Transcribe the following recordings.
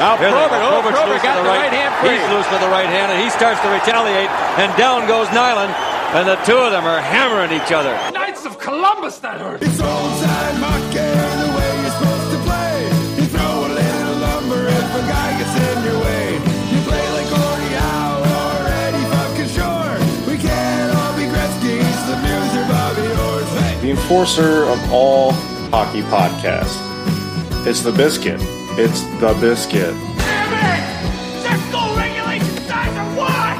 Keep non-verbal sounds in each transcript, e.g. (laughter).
Now Here's Probert, oh, Probert's Probert got with the right, right hand free. He's loose with the right hand, and he starts to retaliate. And down goes Nylund, and the two of them are hammering each other. Knights of Columbus, that hurt. It's old time hockey, the way you're supposed to play. You throw a little lumber if a guy gets in your way. You play like Gordie Howe or Eddie fucking Shore. We can't all be Gretzky's, Lemieux's or Bobby Orr's. Hey! the enforcer of all hockey podcasts. It's the biscuit. It's the biscuit. Damn it! Check goal regulation size of what?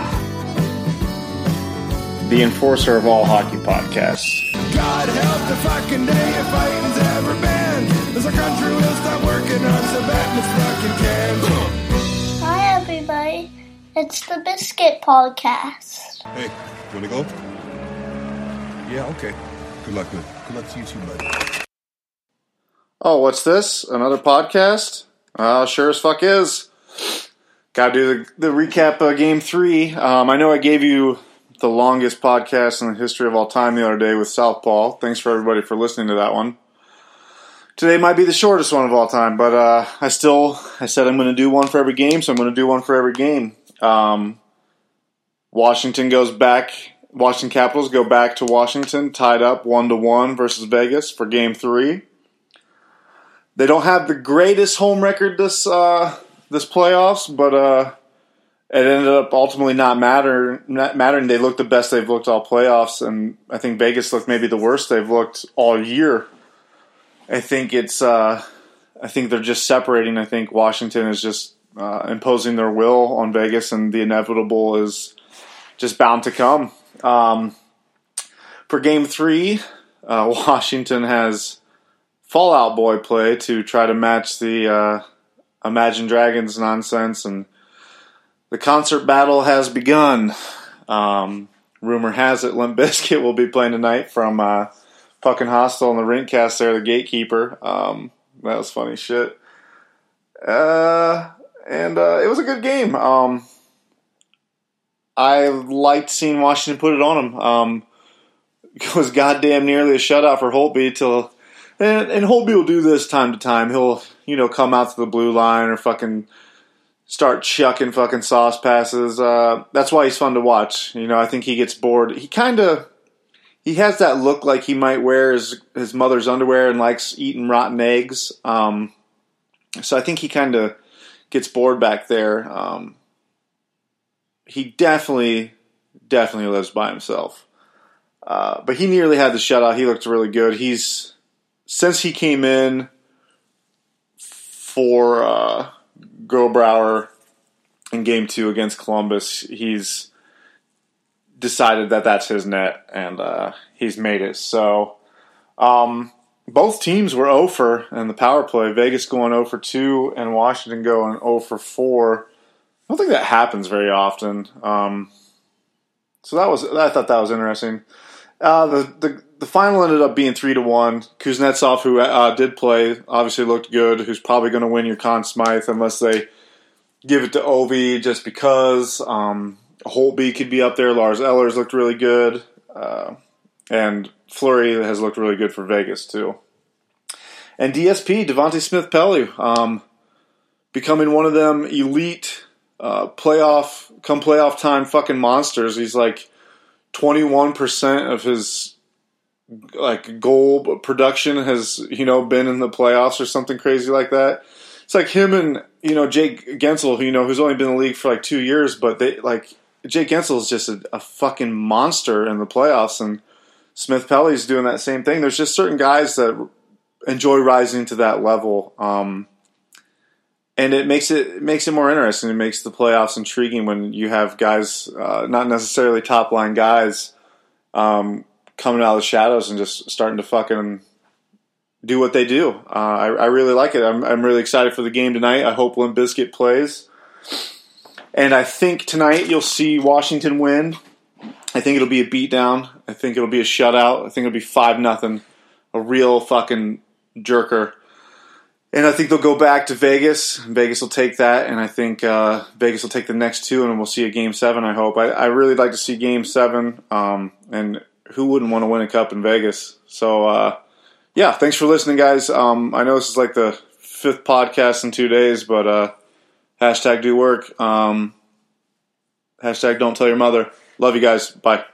The enforcer of all hockey podcasts. God help the fucking day if fighting's ever banned. As our country will stop working on Sabatmas fucking cans. Hi, everybody. It's the Biscuit Podcast. Hey, you wanna go? Yeah, okay. Good luck, man. Good luck to you too, buddy. Oh, what's this? Another podcast? Uh, sure as fuck is. Gotta do the, the recap of game three. Um, I know I gave you the longest podcast in the history of all time the other day with Southpaw. Thanks for everybody for listening to that one. Today might be the shortest one of all time, but uh, I still I said I'm going to do one for every game, so I'm going to do one for every game. Um, Washington goes back. Washington Capitals go back to Washington, tied up one to one versus Vegas for Game Three. They don't have the greatest home record this uh, this playoffs, but uh, it ended up ultimately not matter not mattering. They looked the best they've looked all playoffs, and I think Vegas looked maybe the worst they've looked all year. I think it's uh, I think they're just separating. I think Washington is just uh, imposing their will on Vegas, and the inevitable is just bound to come. Um, for Game Three, uh, (laughs) Washington has Fall Out Boy play to try to match the uh, Imagine Dragons nonsense, and the concert battle has begun. Um, rumor has it Limp Bizkit (laughs) will be playing tonight from uh, fucking Hostel in the Rinkcast there, the gatekeeper. Um, that was funny shit. Uh, and uh, it was a good game. Um, I liked seeing Washington put it on them. Um, (laughs) it was goddamn nearly a shutout for Holtby till, and, and Holtby will do this time to time. He'll you know come out to the blue line or fucking start chucking fucking sauce passes. Uh, that's why he's fun to watch. You know, I think he gets bored. He kind of he has that look like he might wear his his mother's underwear and likes eating rotten eggs. Um, so I think he kind of gets bored back there. Um, he definitely definitely lives by himself. Uh, but he nearly had the shutout. He looked really good. He's since he came in for uh, in Game Two against Columbus. He's decided that that's his net, and uh, he's made it. So um, both teams were 0 for in the power play. Vegas going 0 for 2, and Washington going 0 for 4. I don't think that happens very often. Um, so that was I thought that was interesting. Uh, the, the the final ended up being three to one. Kuznetsov, who uh, did play, obviously looked good. Who's probably going to win your Conn Smythe unless they give it to Ovi just because. Um, Holtby could be up there. Lars Ellers looked really good, uh, and Fleury has looked really good for Vegas too. And DSP Devante Smith Pelly um, becoming one of them elite uh, playoff come playoff time fucking monsters. He's like twenty one percent of his like goal production has you know been in the playoffs or something crazy like that. It's like him and you know Jake Guentzel, who you know, who's only been in the league for like two years, but they like Jake Guentzel is just a, a fucking monster in the playoffs, and Smith Pelly's doing that same thing. There's just certain guys that enjoy rising to that level, um, and it makes it, it makes it more interesting. It makes the playoffs intriguing when you have guys, uh, not necessarily top line guys, um, coming out of the shadows and just starting to fucking do what they do. Uh, I, I, really like it. I'm, I'm, really excited for the game tonight. I hope Limp Bizkit plays. And I think tonight you'll see Washington win. I think it'll be a beatdown. I think it'll be a shutout. I think it'll be 5 nothing, A real fucking jerker. And I think they'll go back to Vegas. Vegas will take that, and I think uh, Vegas will take the next two, and we'll see a game seven. I hope. I, I really like to see game seven, um, and who wouldn't want to win a cup in Vegas? So, uh, yeah, thanks for listening, guys. Um, I know this is like the fifth podcast in two days, but uh, Hashtag do work. Um, hashtag don't tell your mother. Love you guys. Bye.